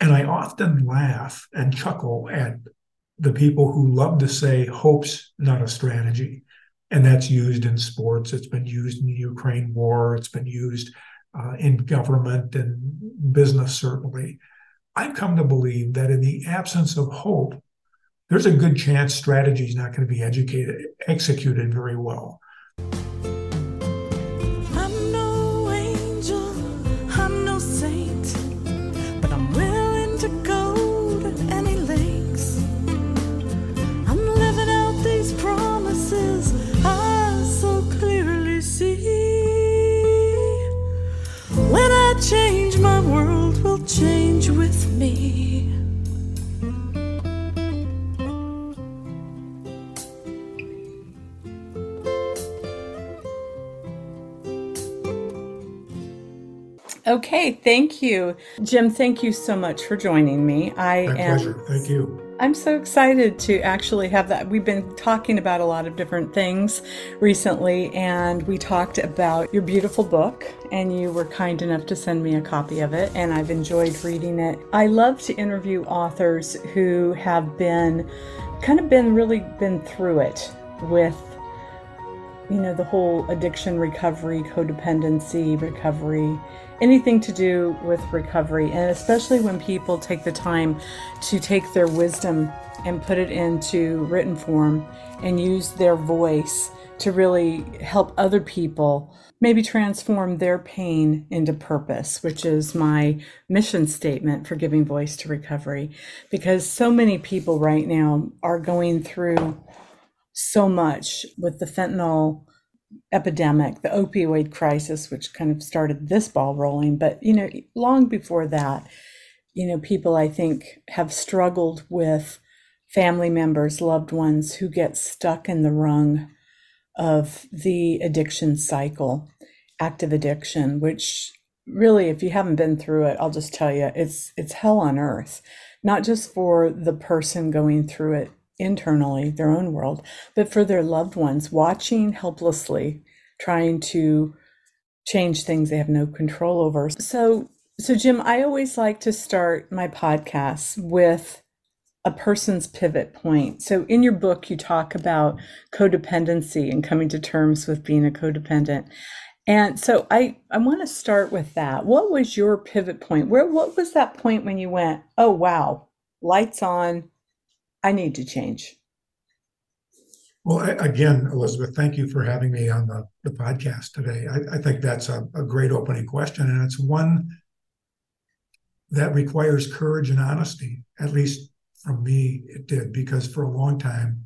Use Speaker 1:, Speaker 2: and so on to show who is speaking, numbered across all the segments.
Speaker 1: And I often laugh and chuckle at the people who love to say hope's not a strategy. And that's used in sports. It's been used in the Ukraine war. It's been used uh, in government and business, certainly. I've come to believe that in the absence of hope, there's a good chance strategy is not going to be educated, executed very well.
Speaker 2: Okay, thank you. Jim, thank you so much for joining me.
Speaker 1: I My am pleasure. Thank you.
Speaker 2: I'm so excited to actually have that. We've been talking about a lot of different things recently, and we talked about your beautiful book, and you were kind enough to send me a copy of it, and I've enjoyed reading it. I love to interview authors who have been kind of been really been through it with you know the whole addiction recovery codependency recovery anything to do with recovery, and especially when people take the time to take their wisdom and put it into written form and use their voice to really help other people maybe transform their pain into purpose, which is my mission statement for giving voice to recovery. Because so many people right now are going through so much with the fentanyl epidemic, the opioid crisis, which kind of started this ball rolling. But, you know, long before that, you know, people I think have struggled with family members, loved ones who get stuck in the rung of the addiction cycle, active addiction, which really, if you haven't been through it, I'll just tell you, it's it's hell on earth, not just for the person going through it internally, their own world, but for their loved ones, watching helplessly, trying to change things they have no control over. So, so Jim, I always like to start my podcasts with a person's pivot point. So, in your book, you talk about codependency and coming to terms with being a codependent. And so I, I want to start with that. What was your pivot point? Where what was that point when you went, oh wow, lights on, I need to change?
Speaker 1: Well, again, Elizabeth, thank you for having me on the, the podcast today. I, I think that's a, a great opening question, and it's one that requires courage and honesty. At least from me, it did, because for a long time,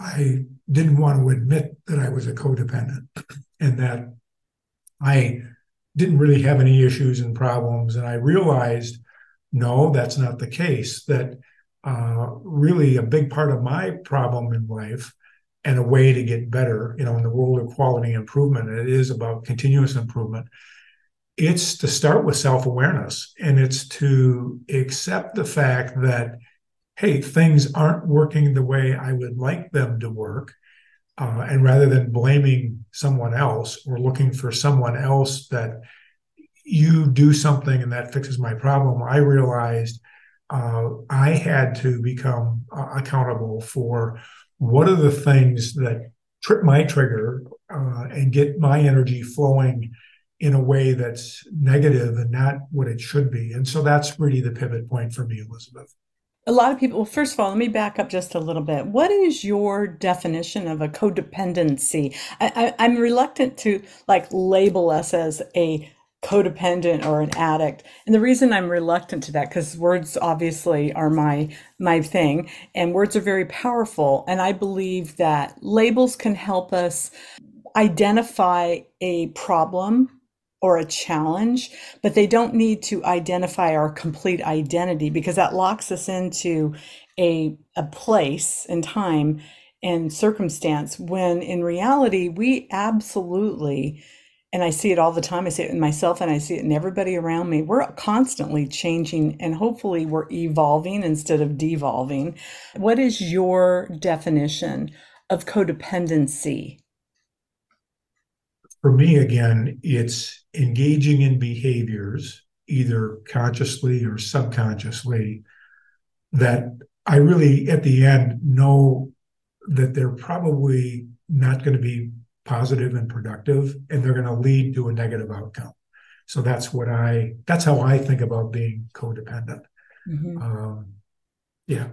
Speaker 1: I didn't want to admit that I was a codependent and that I didn't really have any issues and problems. And I realized, no, that's not the case, that uh, really a big part of my problem in life and a way to get better, you know, in the world of quality improvement. It is about continuous improvement. It's to start with self awareness and it's to accept the fact that, hey, things aren't working the way I would like them to work. Uh, and rather than blaming someone else or looking for someone else that you do something and that fixes my problem, I realized uh, I had to become uh, accountable for what are the things that trip my trigger uh, and get my energy flowing in a way that's negative and not what it should be. And so that's really the pivot point for me, Elizabeth.
Speaker 2: A lot of people, well, first of all, let me back up just a little bit. What is your definition of a codependency? I, I, I'm reluctant to like label us as a codependent or an addict. And the reason i'm reluctant to that because words obviously are my my thing and words are very powerful and i believe that labels can help us identify a problem or a challenge but they don't need to identify our complete identity because that locks us into a a place and time and circumstance when in reality we absolutely and I see it all the time. I see it in myself and I see it in everybody around me. We're constantly changing and hopefully we're evolving instead of devolving. What is your definition of codependency?
Speaker 1: For me, again, it's engaging in behaviors either consciously or subconsciously, that I really, at the end, know that they're probably not going to be positive and productive, and they're going to lead to a negative outcome. So that's what I, that's how I think about being codependent. Mm-hmm. Um, yeah.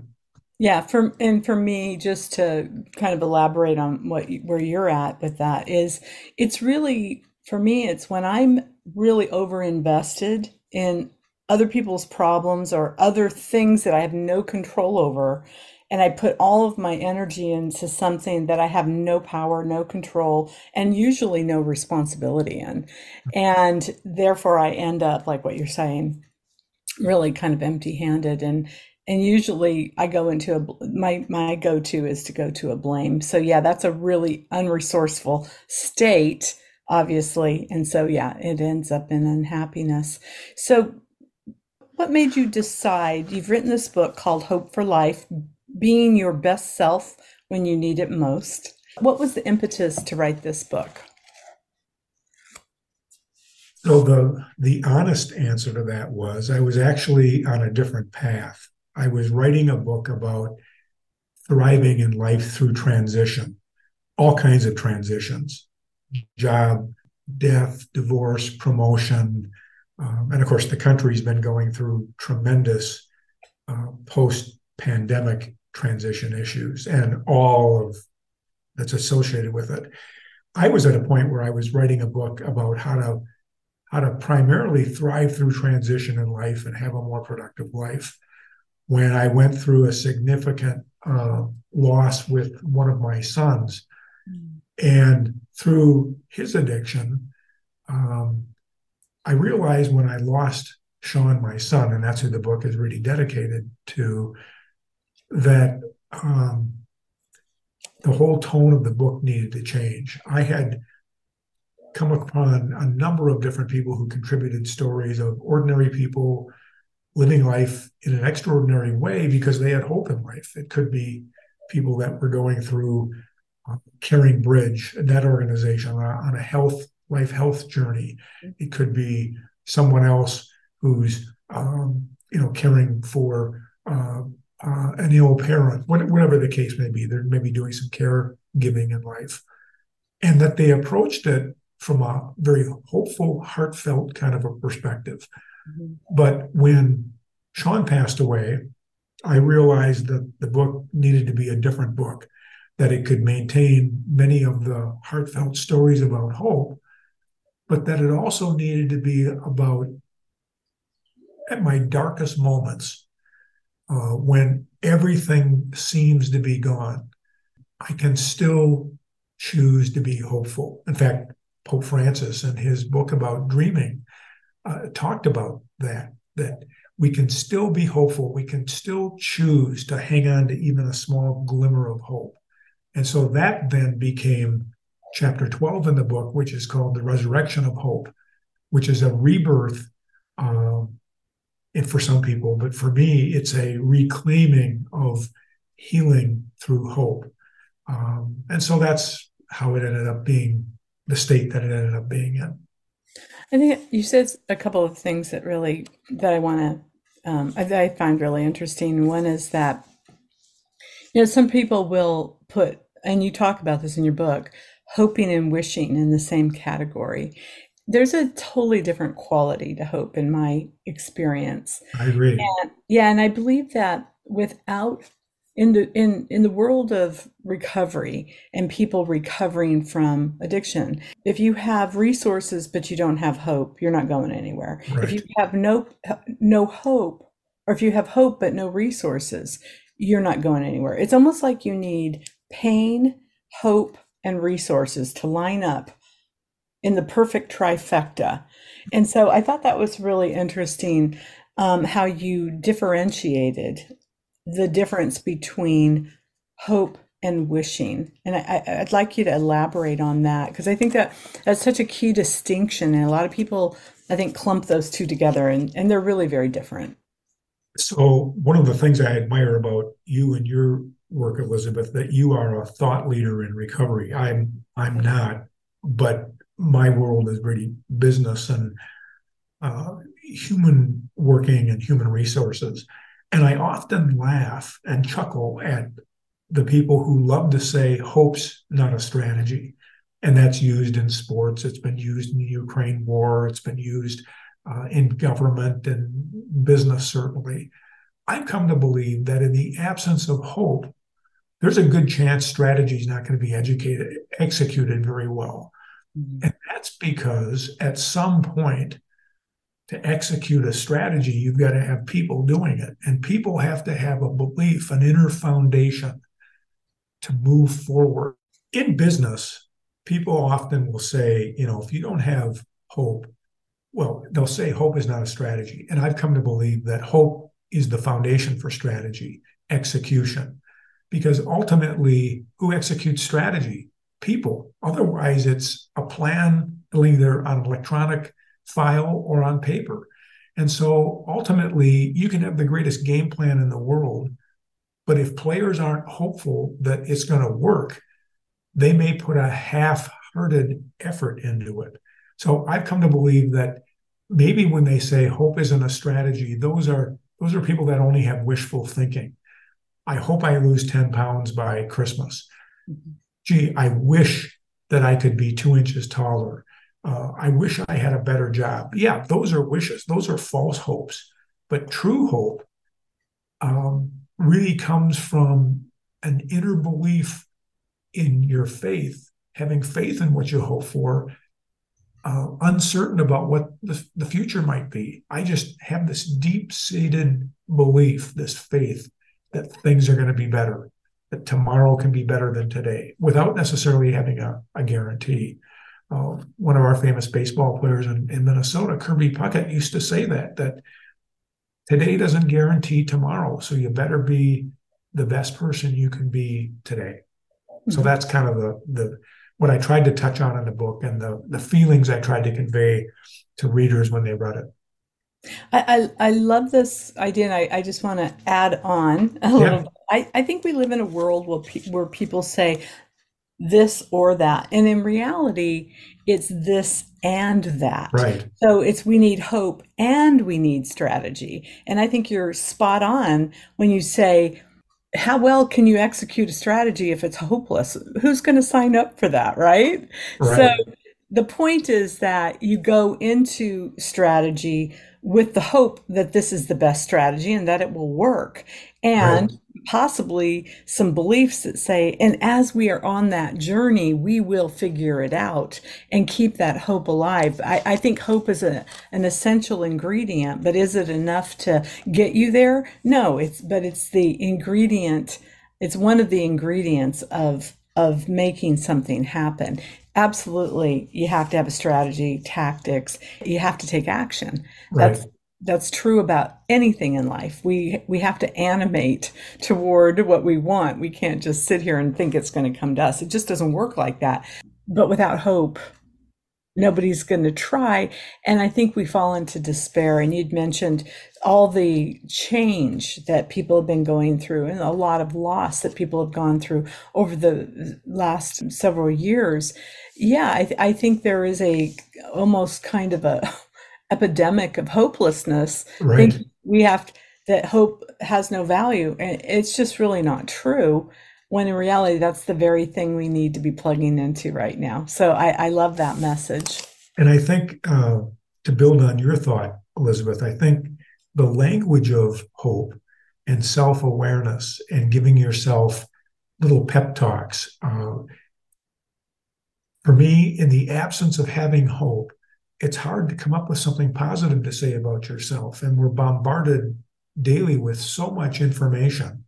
Speaker 2: Yeah, for and for me, just to kind of elaborate on what where you're at with that is, it's really for me, it's when I'm really over invested in other people's problems or other things that I have no control over, and I put all of my energy into something that I have no power, no control, and usually no responsibility in, and therefore I end up like what you're saying, really kind of empty-handed and and usually I go into a my my go to is to go to a blame. So yeah, that's a really unresourceful state, obviously, and so yeah, it ends up in unhappiness. So, what made you decide? You've written this book called Hope for Life: Being Your Best Self When You Need It Most. What was the impetus to write this book?
Speaker 1: So the the honest answer to that was I was actually on a different path. I was writing a book about thriving in life through transition, all kinds of transitions job, death, divorce, promotion. Um, and of course, the country's been going through tremendous uh, post pandemic transition issues and all of that's associated with it. I was at a point where I was writing a book about how to how to primarily thrive through transition in life and have a more productive life when I went through a significant uh, loss with one of my sons. Mm. And through his addiction, um, I realized when I lost Sean, my son, and that's who the book is really dedicated to, that um, the whole tone of the book needed to change. I had come upon a number of different people who contributed stories of ordinary people living life in an extraordinary way because they had hope in life. It could be people that were going through uh, Caring Bridge, that organization, on a, on a health life health journey. It could be someone else who's um, you know caring for uh, uh, an ill parent, whatever the case may be. They're maybe doing some caregiving in life, and that they approached it from a very hopeful, heartfelt kind of a perspective. Mm-hmm. But when Sean passed away, I realized that the book needed to be a different book, that it could maintain many of the heartfelt stories about hope, but that it also needed to be about, at my darkest moments, uh, when everything seems to be gone, I can still choose to be hopeful. In fact, Pope Francis, in his book about dreaming, uh, talked about that that we can still be hopeful. We can still choose to hang on to even a small glimmer of hope. And so that then became chapter 12 in the book, which is called The Resurrection of Hope, which is a rebirth. Um, and for some people, but for me, it's a reclaiming of healing through hope. Um, and so that's how it ended up being the state that it ended up being in.
Speaker 2: I think you said a couple of things that really that I want to um, I, I find really interesting. One is that you know some people will put and you talk about this in your book hoping and wishing in the same category there's a totally different quality to hope in my experience.
Speaker 1: I agree.
Speaker 2: And, yeah and i believe that without in the in in the world of recovery and people recovering from addiction if you have resources but you don't have hope you're not going anywhere. Right. if you have no no hope or if you have hope but no resources you're not going anywhere. It's almost like you need pain hope and resources to line up in the perfect trifecta and so i thought that was really interesting um, how you differentiated the difference between hope and wishing. And I, would like you to elaborate on that because I think that that's such a key distinction. And a lot of people, I think, clump those two together and, and they're really very different.
Speaker 1: So, one of the things I admire about you and your work, Elizabeth, that you are a thought leader in recovery. I'm I'm not, but my world is really business and uh, human working and human resources. And I often laugh and chuckle at the people who love to say hope's not a strategy. And that's used in sports. It's been used in the Ukraine war. It's been used uh, in government and business, certainly. I've come to believe that in the absence of hope, there's a good chance strategy is not going to be educated, executed very well. Mm-hmm. And that's because at some point, to execute a strategy, you've got to have people doing it. And people have to have a belief, an inner foundation to move forward. In business, people often will say, you know, if you don't have hope, well, they'll say hope is not a strategy. And I've come to believe that hope is the foundation for strategy, execution. Because ultimately, who executes strategy? People. Otherwise, it's a plan either on electronic file or on paper. And so ultimately, you can have the greatest game plan in the world, but if players aren't hopeful that it's going to work, they may put a half hearted effort into it. So I've come to believe that maybe when they say hope isn't a strategy, those are those are people that only have wishful thinking. I hope I lose 10 pounds by Christmas. Mm-hmm. Gee, I wish that I could be two inches taller uh, I wish I had a better job. Yeah, those are wishes, those are false hopes. But true hope um, really comes from an inner belief in your faith, having faith in what you hope for, uh, uncertain about what the, the future might be. I just have this deep seated belief, this faith that things are going to be better, that tomorrow can be better than today without necessarily having a, a guarantee uh, one of our famous baseball players in, in Minnesota, Kirby Puckett, used to say that that today doesn't guarantee tomorrow, so you better be the best person you can be today. Mm-hmm. So that's kind of the the what I tried to touch on in the book and the the feelings I tried to convey to readers when they read it.
Speaker 2: I, I, I love this idea, and I, I just want to add on a little. I, I think we live in a world where, pe- where people say this or that. And in reality, it's this and that.
Speaker 1: Right.
Speaker 2: So it's we need hope and we need strategy. And I think you're spot on when you say, how well can you execute a strategy if it's hopeless? Who's going to sign up for that, right? right? So the point is that you go into strategy with the hope that this is the best strategy and that it will work. And right possibly some beliefs that say, and as we are on that journey, we will figure it out and keep that hope alive. I, I think hope is a, an essential ingredient, but is it enough to get you there? No, it's, but it's the ingredient. It's one of the ingredients of, of making something happen. Absolutely. You have to have a strategy, tactics. You have to take action. Right. That's, that's true about anything in life. We we have to animate toward what we want. We can't just sit here and think it's going to come to us. It just doesn't work like that. But without hope, nobody's going to try. And I think we fall into despair. And you'd mentioned all the change that people have been going through and a lot of loss that people have gone through over the last several years. Yeah, I, I think there is a almost kind of a epidemic of hopelessness.
Speaker 1: Right.
Speaker 2: we have that hope has no value, and it's just really not true. When in reality, that's the very thing we need to be plugging into right now. So I, I love that message.
Speaker 1: And I think uh, to build on your thought, Elizabeth, I think the language of hope and self awareness and giving yourself little pep talks. Uh, for me, in the absence of having hope, it's hard to come up with something positive to say about yourself. And we're bombarded daily with so much information.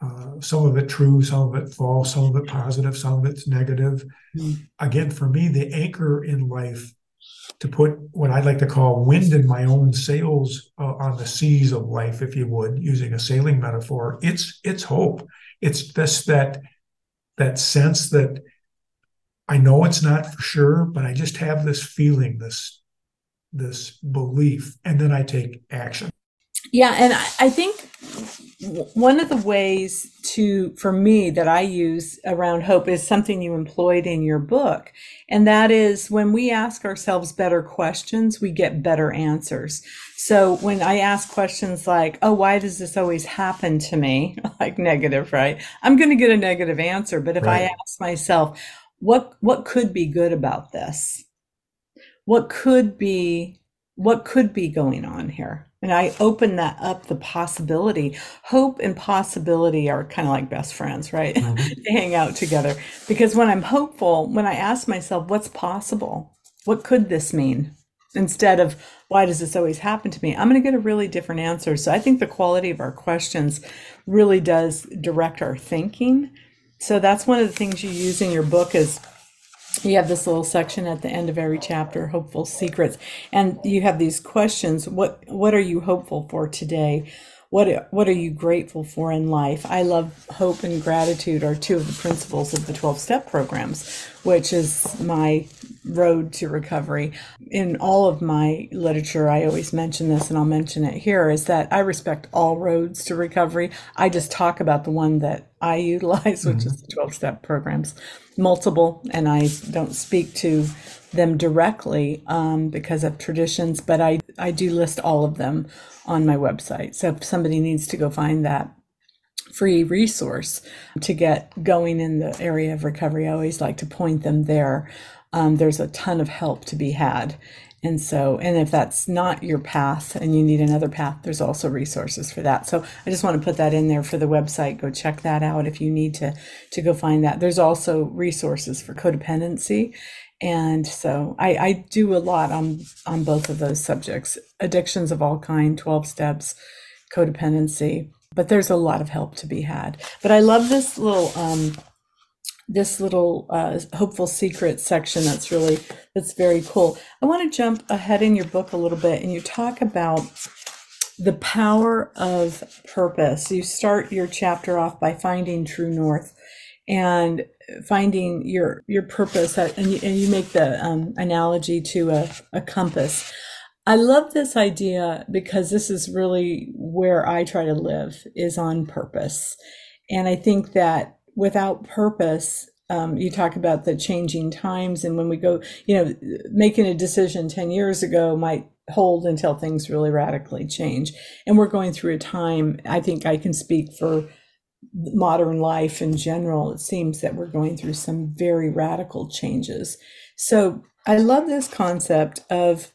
Speaker 1: Uh, some of it true, some of it false, some of it positive, some of it's negative. Mm-hmm. Again, for me, the anchor in life to put what I'd like to call wind in my own sails uh, on the seas of life, if you would, using a sailing metaphor. It's it's hope. It's this that that sense that I know it's not for sure, but I just have this feeling, this this belief, and then I take action.
Speaker 2: Yeah, and I, think one of the ways to for me that I use around hope is something you employed in your book and that is when we ask ourselves better questions we get better answers so when I ask questions like oh why does this always happen to me like negative right I'm going to get a negative answer but if right. I ask myself what what could be good about this what could be what could be going on here and I open that up the possibility. Hope and possibility are kind of like best friends, right? Mm-hmm. they hang out together. Because when I'm hopeful, when I ask myself, what's possible? What could this mean? Instead of why does this always happen to me? I'm going to get a really different answer. So I think the quality of our questions really does direct our thinking. So that's one of the things you use in your book is you have this little section at the end of every chapter hopeful secrets. And you have these questions. What what are you hopeful for today what what are you grateful for in life? I love hope and gratitude are two of the principles of the 12 step programs which is my road to recovery. In all of my literature i always mention this and i'll mention it here is that i respect all roads to recovery. I just talk about the one that i utilize which mm-hmm. is the 12 step programs. Multiple and i don't speak to them directly um, because of traditions but i i do list all of them on my website. So if somebody needs to go find that free resource to get going in the area of recovery, I always like to point them there. Um, there's a ton of help to be had. And so, and if that's not your path and you need another path, there's also resources for that. So I just want to put that in there for the website. Go check that out if you need to to go find that. There's also resources for codependency and so I, I do a lot on on both of those subjects. Addictions of all kind 12 steps codependency but there's a lot of help to be had. But i love this little um this little uh, hopeful secret section that's really that's very cool. I want to jump ahead in your book a little bit and you talk about the power of purpose. You start your chapter off by finding true north. And finding your your purpose and you, and you make the um, analogy to a, a compass. I love this idea because this is really where i try to live is on purpose. And i think that without purpose um, you talk about the changing times and when we go you know making a decision 10 years ago might hold until things really radically change. And we're going through a time i think i can speak for modern life in general, it seems that we're going through some very radical changes. So I love this concept of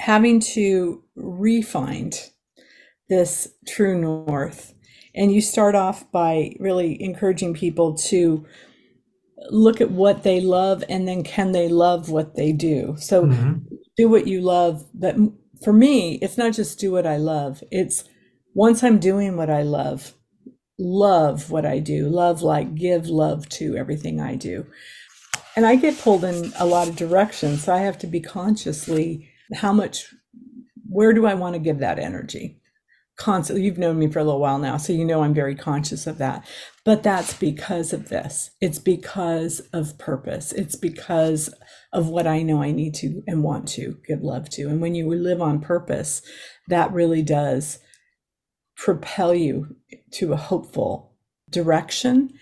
Speaker 2: having to refind this true north. And you start off by really encouraging people to look at what they love and then can they love what they do. So mm-hmm. do what you love. But for me, it's not just do what I love, it's once I'm doing what I love, love what I do, love, like give love to everything I do. And I get pulled in a lot of directions. So I have to be consciously how much, where do I want to give that energy? Constantly, you've known me for a little while now, so you know I'm very conscious of that. But that's because of this. It's because of purpose. It's because of what I know I need to and want to give love to. And when you live on purpose, that really does propel you to a hopeful direction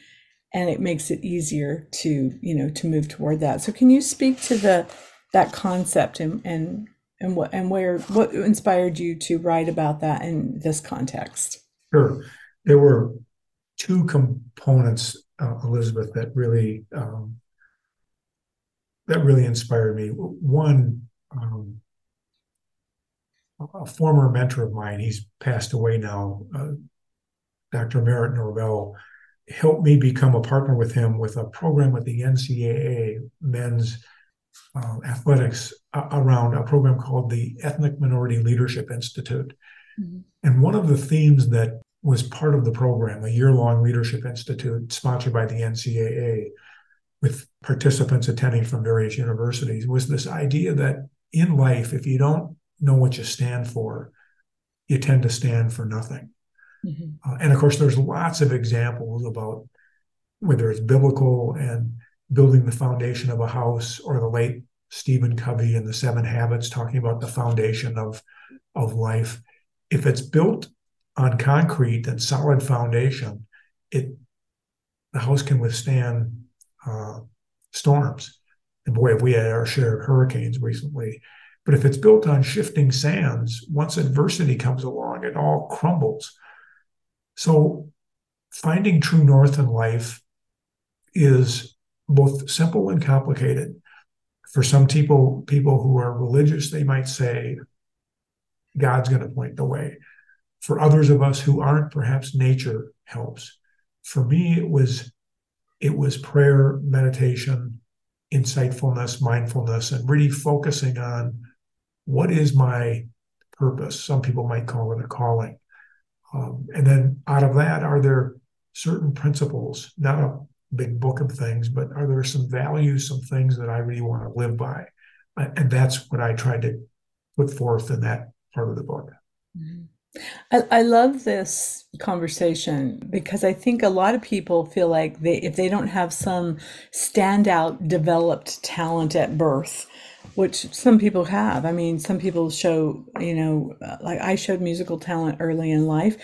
Speaker 2: and it makes it easier to you know to move toward that. So can you speak to the that concept and and and what and where what inspired you to write about that in this context?
Speaker 1: Sure. There were two components uh, elizabeth that really um, that really inspired me. One um, a former mentor of mine, he's passed away now, uh, Dr. Merritt Norvell, helped me become a partner with him with a program with the NCAA men's uh, athletics uh, around a program called the Ethnic Minority Leadership Institute. Mm-hmm. And one of the themes that was part of the program, a year long leadership institute sponsored by the NCAA, with participants attending from various universities, was this idea that in life, if you don't know what you stand for, you tend to stand for nothing. Mm-hmm. Uh, and of course, there's lots of examples about whether it's biblical and building the foundation of a house, or the late Stephen Covey and the Seven Habits talking about the foundation of of life. if it's built on concrete and solid foundation, it the house can withstand uh, storms. And boy, have we had our share of hurricanes recently. But if it's built on shifting sands, once adversity comes along, it all crumbles. So finding true north in life is both simple and complicated. For some people, people who are religious, they might say, God's going to point the way. For others of us who aren't, perhaps nature helps. For me, it was it was prayer, meditation, insightfulness, mindfulness, and really focusing on what is my purpose. Some people might call it a calling. Um, and then out of that, are there certain principles, not a big book of things, but are there some values, some things that I really want to live by? And that's what I tried to put forth in that part of the book.
Speaker 2: Mm-hmm. I, I love this conversation because I think a lot of people feel like they if they don't have some standout developed talent at birth, which some people have. I mean, some people show, you know, uh, like I showed musical talent early in life.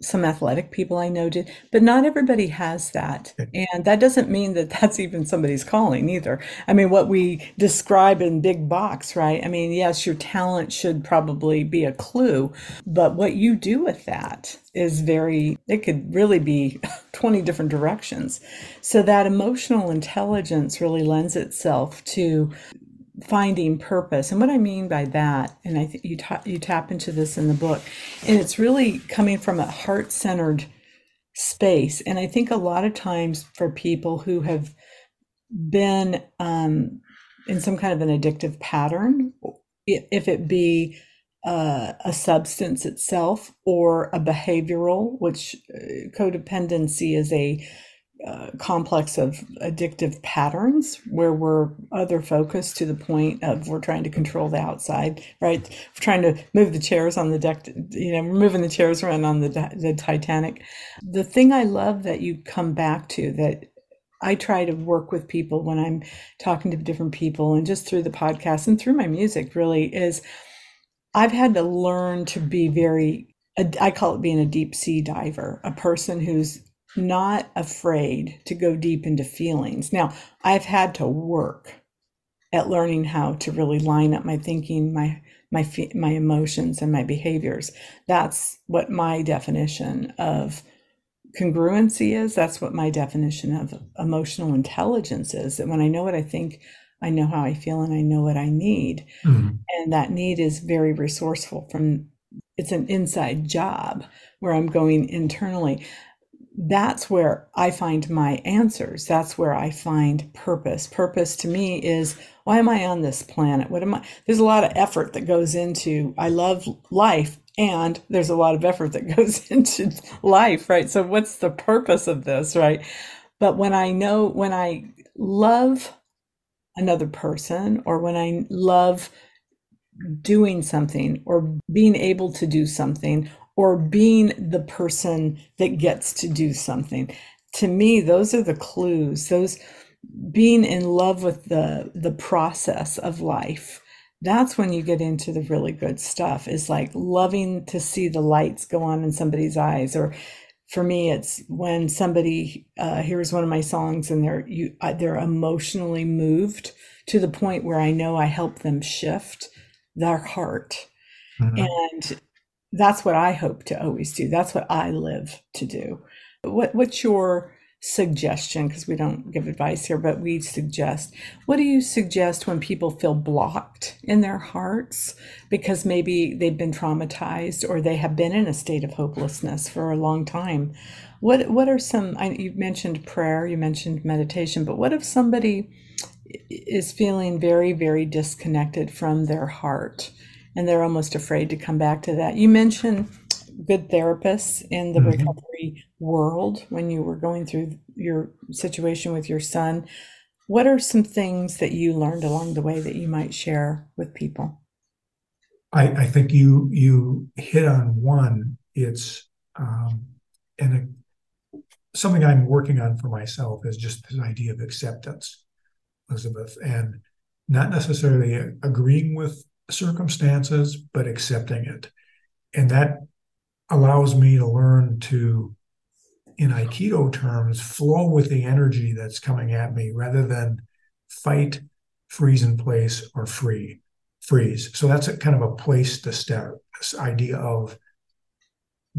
Speaker 2: Some athletic people I know did, but not everybody has that. And that doesn't mean that that's even somebody's calling either. I mean, what we describe in big box, right? I mean, yes, your talent should probably be a clue, but what you do with that is very, it could really be 20 different directions. So that emotional intelligence really lends itself to finding purpose. And what I mean by that, and I think you ta- you tap into this in the book, and it's really coming from a heart centered space. And I think a lot of times for people who have been um, in some kind of an addictive pattern, if it be uh, a substance itself or a behavioral, which uh, codependency is a uh, complex of addictive patterns where we're other focused to the point of we're trying to control the outside, right? We're trying to move the chairs on the deck, you know, moving the chairs around on the, the Titanic. The thing I love that you come back to that I try to work with people when I'm talking to different people and just through the podcast and through my music really is I've had to learn to be very I call it being a deep sea diver, a person who's not afraid to go deep into feelings. Now, I've had to work at learning how to really line up my thinking, my my my emotions and my behaviors. That's what my definition of congruency is. That's what my definition of emotional intelligence is. That when I know what I think, I know how I feel and I know what I need. Mm-hmm. And that need is very resourceful from it's an inside job where I'm going internally that's where I find my answers. That's where I find purpose. Purpose to me is why am I on this planet? What am I? There's a lot of effort that goes into, I love life, and there's a lot of effort that goes into life, right? So, what's the purpose of this, right? But when I know, when I love another person, or when I love doing something, or being able to do something, or being the person that gets to do something. To me, those are the clues. Those being in love with the the process of life. That's when you get into the really good stuff. Is like loving to see the lights go on in somebody's eyes or for me it's when somebody uh, hears one of my songs and they're you uh, they're emotionally moved to the point where I know I help them shift their heart. Mm-hmm. And that's what I hope to always do. That's what I live to do. What what's your suggestion because we don't give advice here but we suggest what do you suggest when people feel blocked in their hearts because maybe they've been traumatized or they have been in a state of hopelessness for a long time what what are some I, you mentioned prayer you mentioned meditation but what if somebody is feeling very very disconnected from their heart and they're almost afraid to come back to that. You mentioned good therapists in the mm-hmm. recovery world when you were going through your situation with your son. What are some things that you learned along the way that you might share with people?
Speaker 1: I, I think you you hit on one. It's um, and a, something I'm working on for myself is just this idea of acceptance, Elizabeth, and not necessarily agreeing with circumstances, but accepting it. and that allows me to learn to in aikido terms flow with the energy that's coming at me rather than fight freeze in place or free freeze so that's a kind of a place to start this idea of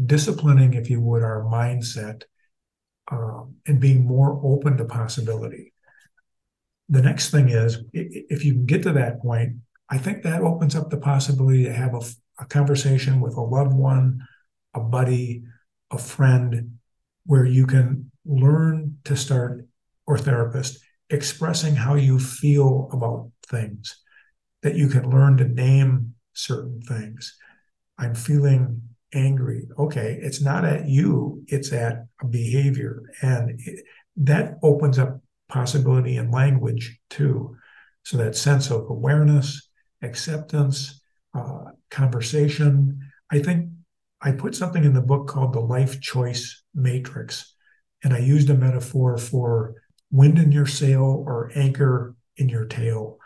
Speaker 1: disciplining if you would our mindset um, and being more open to possibility the next thing is if you can get to that point i think that opens up the possibility to have a, a conversation with a loved one a buddy a friend where you can learn to start or therapist expressing how you feel about things. That you can learn to name certain things. I'm feeling angry. Okay it's not at you it's at a behavior. And it, that opens up possibility in language too. So that sense of awareness acceptance uh, conversation i think I put something in the book called the life choice matrix. And I used a metaphor for wind in your sail or anchor in your tail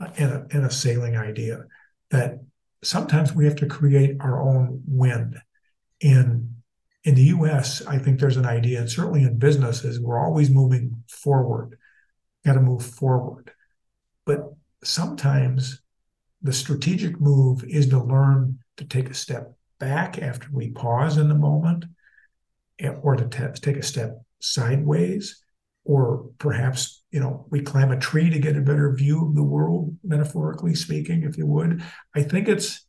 Speaker 1: uh, and, a, and a sailing idea that sometimes we have to create our own wind. In, in the US, I think there's an idea, and certainly in businesses, we're always moving forward, got to move forward. But sometimes the strategic move is to learn to take a step back after we pause in the moment or to take a step sideways or perhaps you know we climb a tree to get a better view of the world metaphorically speaking if you would. I think it's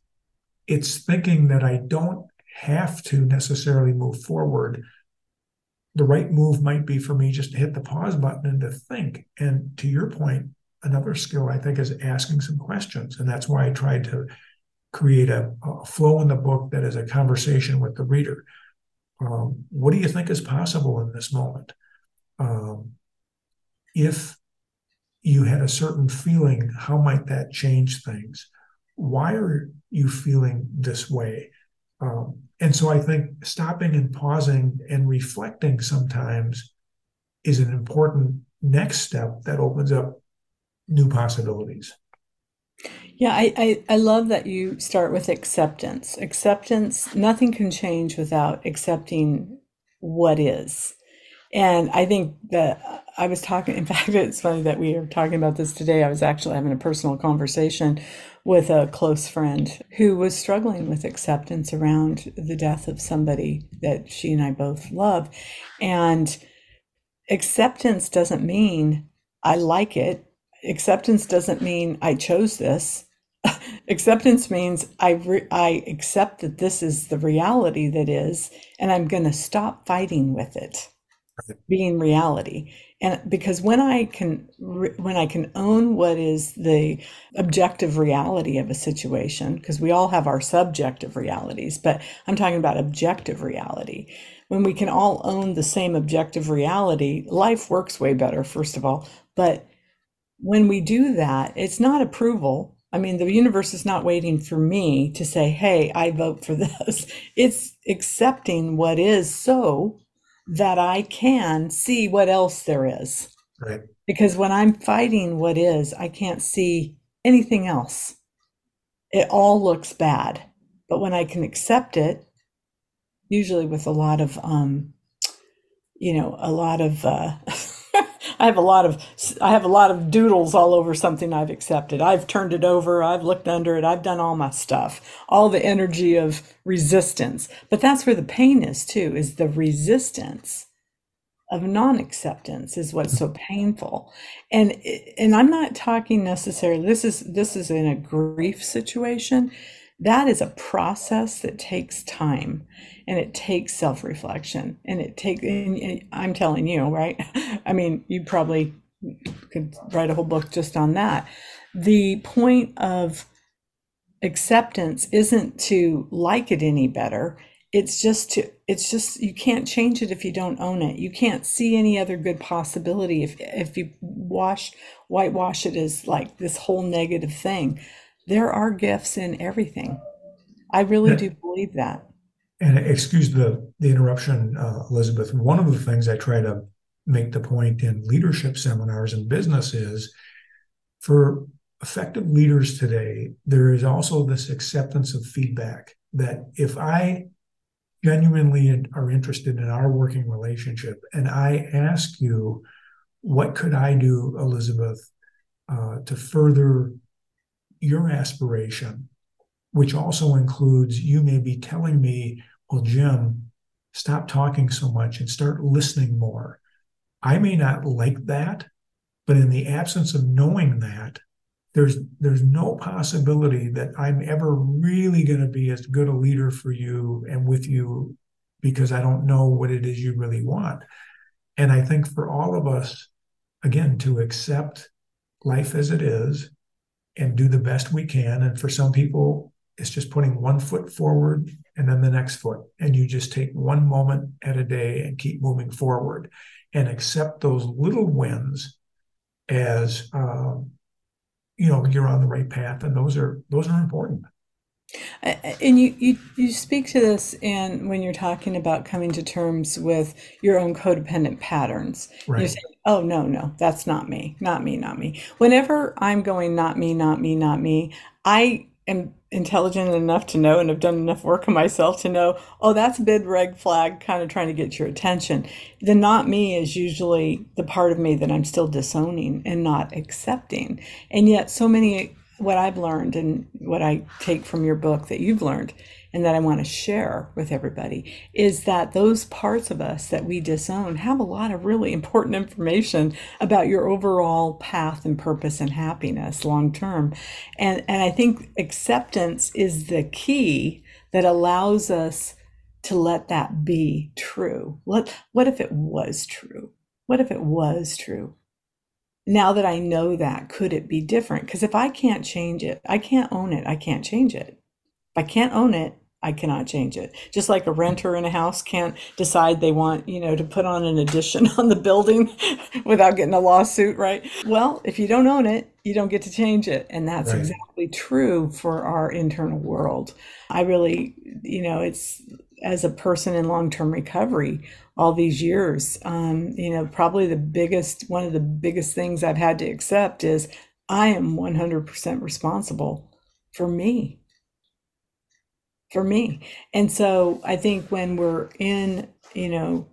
Speaker 1: it's thinking that i don't have to necessarily move forward. The right move might be for me just to hit the pause button and to think. And to your point another skill i think is asking some questions and that's why i tried to create a, a, flow in the book that is a conversation with the reader. Um, what do you think is possible in this moment? Um, if you had a certain feeling, how might that change things? Why are you feeling this way? Um, and so I think stopping and pausing and reflecting sometimes is an important next step that opens up new possibilities.
Speaker 2: Yeah, I, I, I love that you start with acceptance. Acceptance, nothing can change without accepting what is. And I think that I was talking, in fact, it's funny that we are talking about this today. I was actually having a personal conversation with a close friend who was struggling with acceptance around the death of somebody that she and I both love. And acceptance doesn't mean I like it acceptance doesn't mean I chose this. acceptance means I re- I accept that this is the reality that is, and I'm going to stop fighting with it being reality. And because when I can re- when I can own what is the objective reality of a situation, because we all have our subjective realities, but I'm talking about objective reality. When we can all own the same objective reality, life works way better. First of all, but when we do that, it's not approval. I mean, the universe is not waiting for me to say, hey, I vote for this. It's accepting what is so that I can see what else there is.
Speaker 1: Right.
Speaker 2: Because when I'm fighting what is, I can't see anything else. It all looks bad. But when I can accept it, usually with a lot of, um, you know, a lot of, uh, I have a lot of I have a lot of doodles all over something I've accepted. I've turned it over, I've looked under it, I've done all my stuff. All the energy of resistance. But that's where the pain is too, is the resistance of non-acceptance is what's so painful. And and I'm not talking necessarily this is this is in a grief situation that is a process that takes time and it takes self-reflection and it takes i'm telling you right? I mean you probably could write a whole book just on that. The point of acceptance isn't to like it any better. It's just to it's just you can't change it if you don't own it. You can't see any other good possibility if if you wash whitewash it as like this whole negative thing there are gifts in everything. I really do believe that.
Speaker 1: And excuse the the interruption, uh, Elizabeth. One of the things I try to make the point in leadership seminars and business is for effective leaders today, there is also this acceptance of feedback. that if I genuinely are interested in our working relationship and I ask you, what could I do, Elizabeth, uh, to further your aspiration, which also includes you may be telling me, well, Jim, stop talking so much and start listening more. I may not like that, but in the absence of knowing that, there's there's no possibility that I'm ever really going to be as good a leader for you and with you because I don't know what it is you really want. And I think for all of us, again, to accept life as it is and do the best we can. And for some people, it's just putting one foot forward and then the next foot. And you just take one moment at a day and keep moving forward and accept those little wins as um, you know you're on the right path and those are those are important
Speaker 2: and you, you you speak to this in when you're talking about coming to terms with your own codependent patterns
Speaker 1: right.
Speaker 2: you say oh no no that's not me not me not me whenever i'm going not me not me not me i am intelligent enough to know and have done enough work on myself to know, oh, that's a big red flag, kind of trying to get your attention. The not me is usually the part of me that I'm still disowning and not accepting. And yet, so many, what I've learned and what I take from your book that you've learned and that I want to share with everybody is that those parts of us that we disown have a lot of really important information about your overall path and purpose and happiness long term. And and I think acceptance is the key that allows us to let that be true. What what if it was true? What if it was true? Now that I know that, could it be different? Because if I can't change it, I can't own it, I can't change it. If I can't own it, I cannot change it. Just like a renter in a house can't decide they want, you know, to put on an addition on the building without getting a lawsuit, right? Well, if you don't own it, you don't get to change it. And that's right. exactly true for our internal world. I really, you know, it's as a person in long term recovery all these years, um, you know, probably the biggest, one of the biggest things I've had to accept is I am 100% responsible for me for me. And so I think when we're in, you know,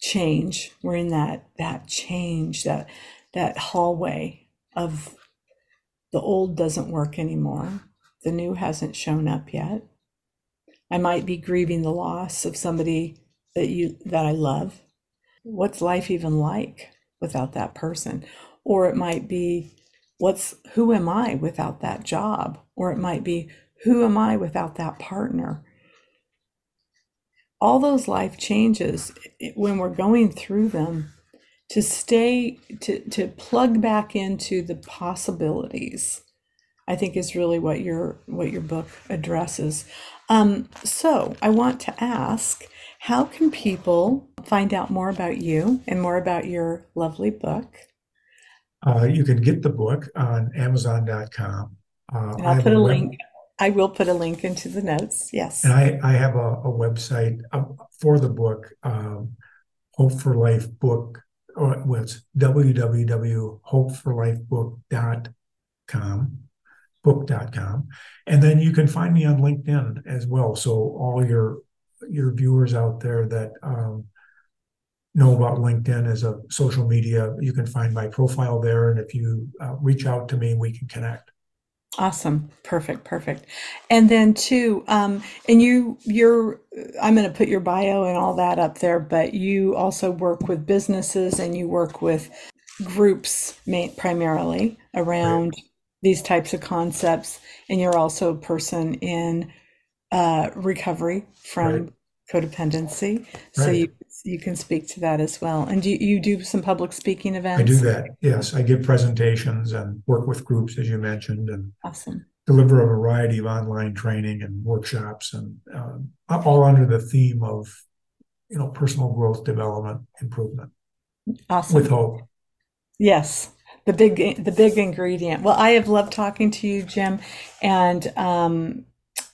Speaker 2: change, we're in that that change, that that hallway of the old doesn't work anymore. The new hasn't shown up yet. I might be grieving the loss of somebody that you that I love. What's life even like without that person? Or it might be what's who am I without that job? Or it might be who am I without that partner? All those life changes, when we're going through them, to stay, to, to plug back into the possibilities, I think is really what your what your book addresses. Um, so I want to ask, how can people find out more about you and more about your lovely book?
Speaker 1: Uh, you can get the book on Amazon.com.
Speaker 2: Uh, I'll put a, a link. I will put a link into the notes. Yes.
Speaker 1: And I, I have a, a website uh, for the book, um, Hope for Life book, or well, it's www.hopeforlifebook.com, book.com. And then you can find me on LinkedIn as well. So all your your viewers out there that um, know about LinkedIn as a social media, you can find my profile there. And if you uh, reach out to me, we can connect.
Speaker 2: Awesome. Perfect. Perfect. And then too, um, and you, you're, I'm going to put your bio and all that up there, but you also work with businesses and you work with groups primarily around right. these types of concepts. And you're also a person in uh, recovery from right. codependency. So right. you you can speak to that as well. And do you, you do some public speaking events?
Speaker 1: I do that. Yes, I give presentations and work with groups, as you mentioned, and
Speaker 2: awesome.
Speaker 1: Deliver a variety of online training and workshops, and um, all under the theme of, you know, personal growth, development, improvement.
Speaker 2: Awesome.
Speaker 1: With hope.
Speaker 2: Yes, the big the big ingredient. Well, I have loved talking to you, Jim, and um,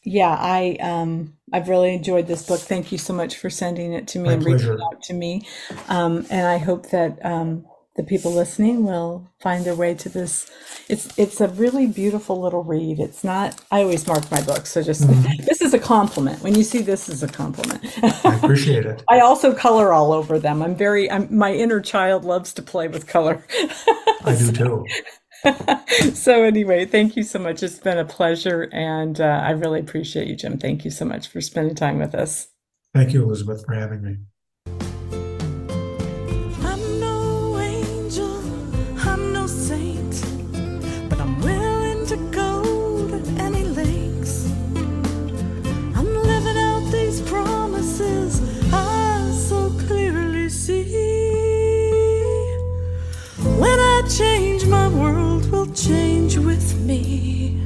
Speaker 2: yeah, I um, I've really enjoyed this book. Thank you so much for sending it to me
Speaker 1: My
Speaker 2: and
Speaker 1: pleasure.
Speaker 2: reaching out to me. Um, and I hope that um, the people listening will find their way to this. It's it's a really beautiful little read. It's not. I always mark my books, so just this is a compliment. When you see this, is a compliment.
Speaker 1: I appreciate it.
Speaker 2: I also color all over them. I'm very. I'm, my inner child loves to play with color.
Speaker 1: I do too.
Speaker 2: so anyway, thank you so much. It's been a pleasure, and uh, I really appreciate you, Jim. Thank you so much for spending time with us.
Speaker 1: Thank you, Elizabeth, for having me.
Speaker 3: Will change with me.